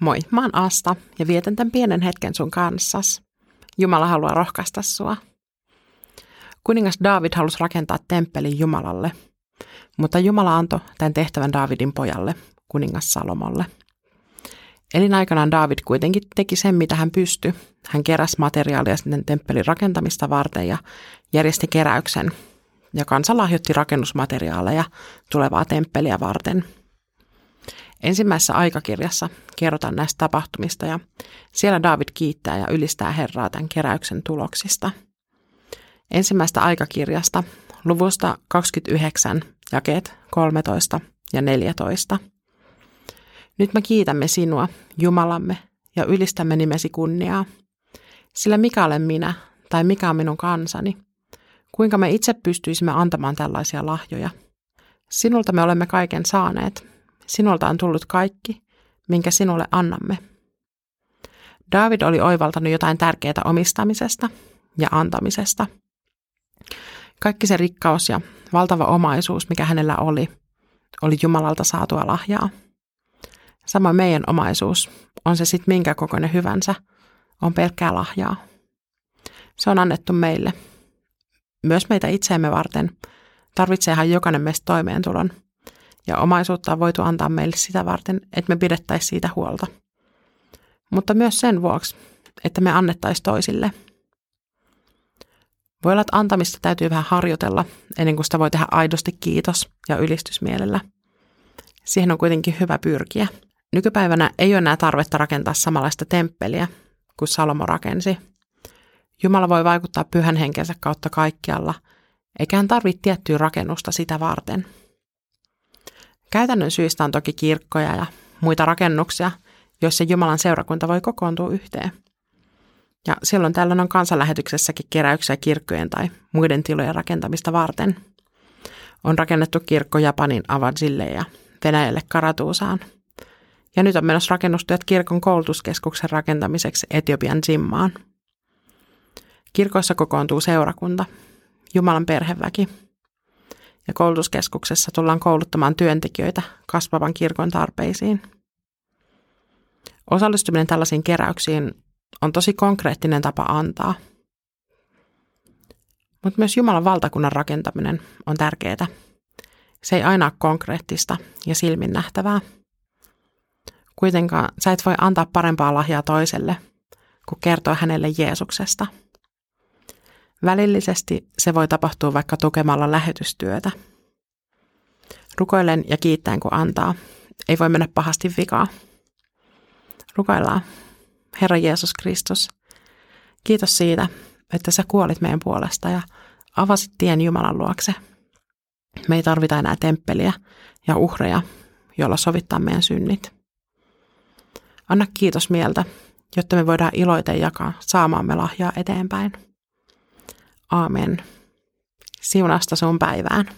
Moi, mä oon Asta ja vietän tämän pienen hetken sun kanssas. Jumala haluaa rohkaista sua. Kuningas David halusi rakentaa temppelin Jumalalle, mutta Jumala antoi tämän tehtävän Davidin pojalle, kuningas Salomolle. Elinaikanaan David kuitenkin teki sen, mitä hän pystyi. Hän keräsi materiaalia sitten temppelin rakentamista varten ja järjesti keräyksen. Ja kansa lahjoitti rakennusmateriaaleja tulevaa temppeliä varten – Ensimmäisessä aikakirjassa kerrotaan näistä tapahtumista ja siellä David kiittää ja ylistää Herraa tämän keräyksen tuloksista. Ensimmäistä aikakirjasta luvusta 29 jakeet 13 ja 14. Nyt me kiitämme sinua, Jumalamme, ja ylistämme nimesi kunniaa. Sillä mikä olen minä, tai mikä on minun kansani? Kuinka me itse pystyisimme antamaan tällaisia lahjoja? Sinulta me olemme kaiken saaneet, Sinulta on tullut kaikki, minkä sinulle annamme. David oli oivaltanut jotain tärkeää omistamisesta ja antamisesta. Kaikki se rikkaus ja valtava omaisuus, mikä hänellä oli, oli Jumalalta saatua lahjaa. Samoin meidän omaisuus, on se sitten minkä kokoinen hyvänsä, on pelkkää lahjaa. Se on annettu meille. Myös meitä itseemme varten tarvitseehan jokainen meistä toimeentulon – ja omaisuutta on voitu antaa meille sitä varten, että me pidettäisiin siitä huolta. Mutta myös sen vuoksi, että me annettaisiin toisille. Voi olla, että antamista täytyy vähän harjoitella ennen kuin sitä voi tehdä aidosti kiitos ja ylistysmielellä. Siihen on kuitenkin hyvä pyrkiä. Nykypäivänä ei ole enää tarvetta rakentaa samanlaista temppeliä kuin Salomo rakensi. Jumala voi vaikuttaa pyhän henkensä kautta kaikkialla, eikä hän tarvitse tiettyä rakennusta sitä varten – Käytännön syistä on toki kirkkoja ja muita rakennuksia, joissa Jumalan seurakunta voi kokoontua yhteen. Ja silloin tällöin on kansanlähetyksessäkin keräyksiä kirkkojen tai muiden tilojen rakentamista varten. On rakennettu kirkko Japanin Avadzille ja Venäjälle Karatuusaan. Ja nyt on menossa rakennustyöt kirkon koulutuskeskuksen rakentamiseksi Etiopian Zimmaan. Kirkoissa kokoontuu seurakunta, Jumalan perheväki – ja koulutuskeskuksessa tullaan kouluttamaan työntekijöitä kasvavan kirkon tarpeisiin. Osallistuminen tällaisiin keräyksiin on tosi konkreettinen tapa antaa. Mutta myös Jumalan valtakunnan rakentaminen on tärkeää. Se ei aina ole konkreettista ja silmin nähtävää. Kuitenkaan sä et voi antaa parempaa lahjaa toiselle, kuin kertoa hänelle Jeesuksesta – Välillisesti se voi tapahtua vaikka tukemalla lähetystyötä. Rukoilen ja kiittäen kun antaa. Ei voi mennä pahasti vikaa. Rukoillaan. Herra Jeesus Kristus, kiitos siitä, että sä kuolit meidän puolesta ja avasit tien Jumalan luokse. Me ei tarvita enää temppeliä ja uhreja, joilla sovittaa meidän synnit. Anna kiitos mieltä, jotta me voidaan iloiten jakaa saamaamme lahjaa eteenpäin. Aamen. Siunasta sun päivään.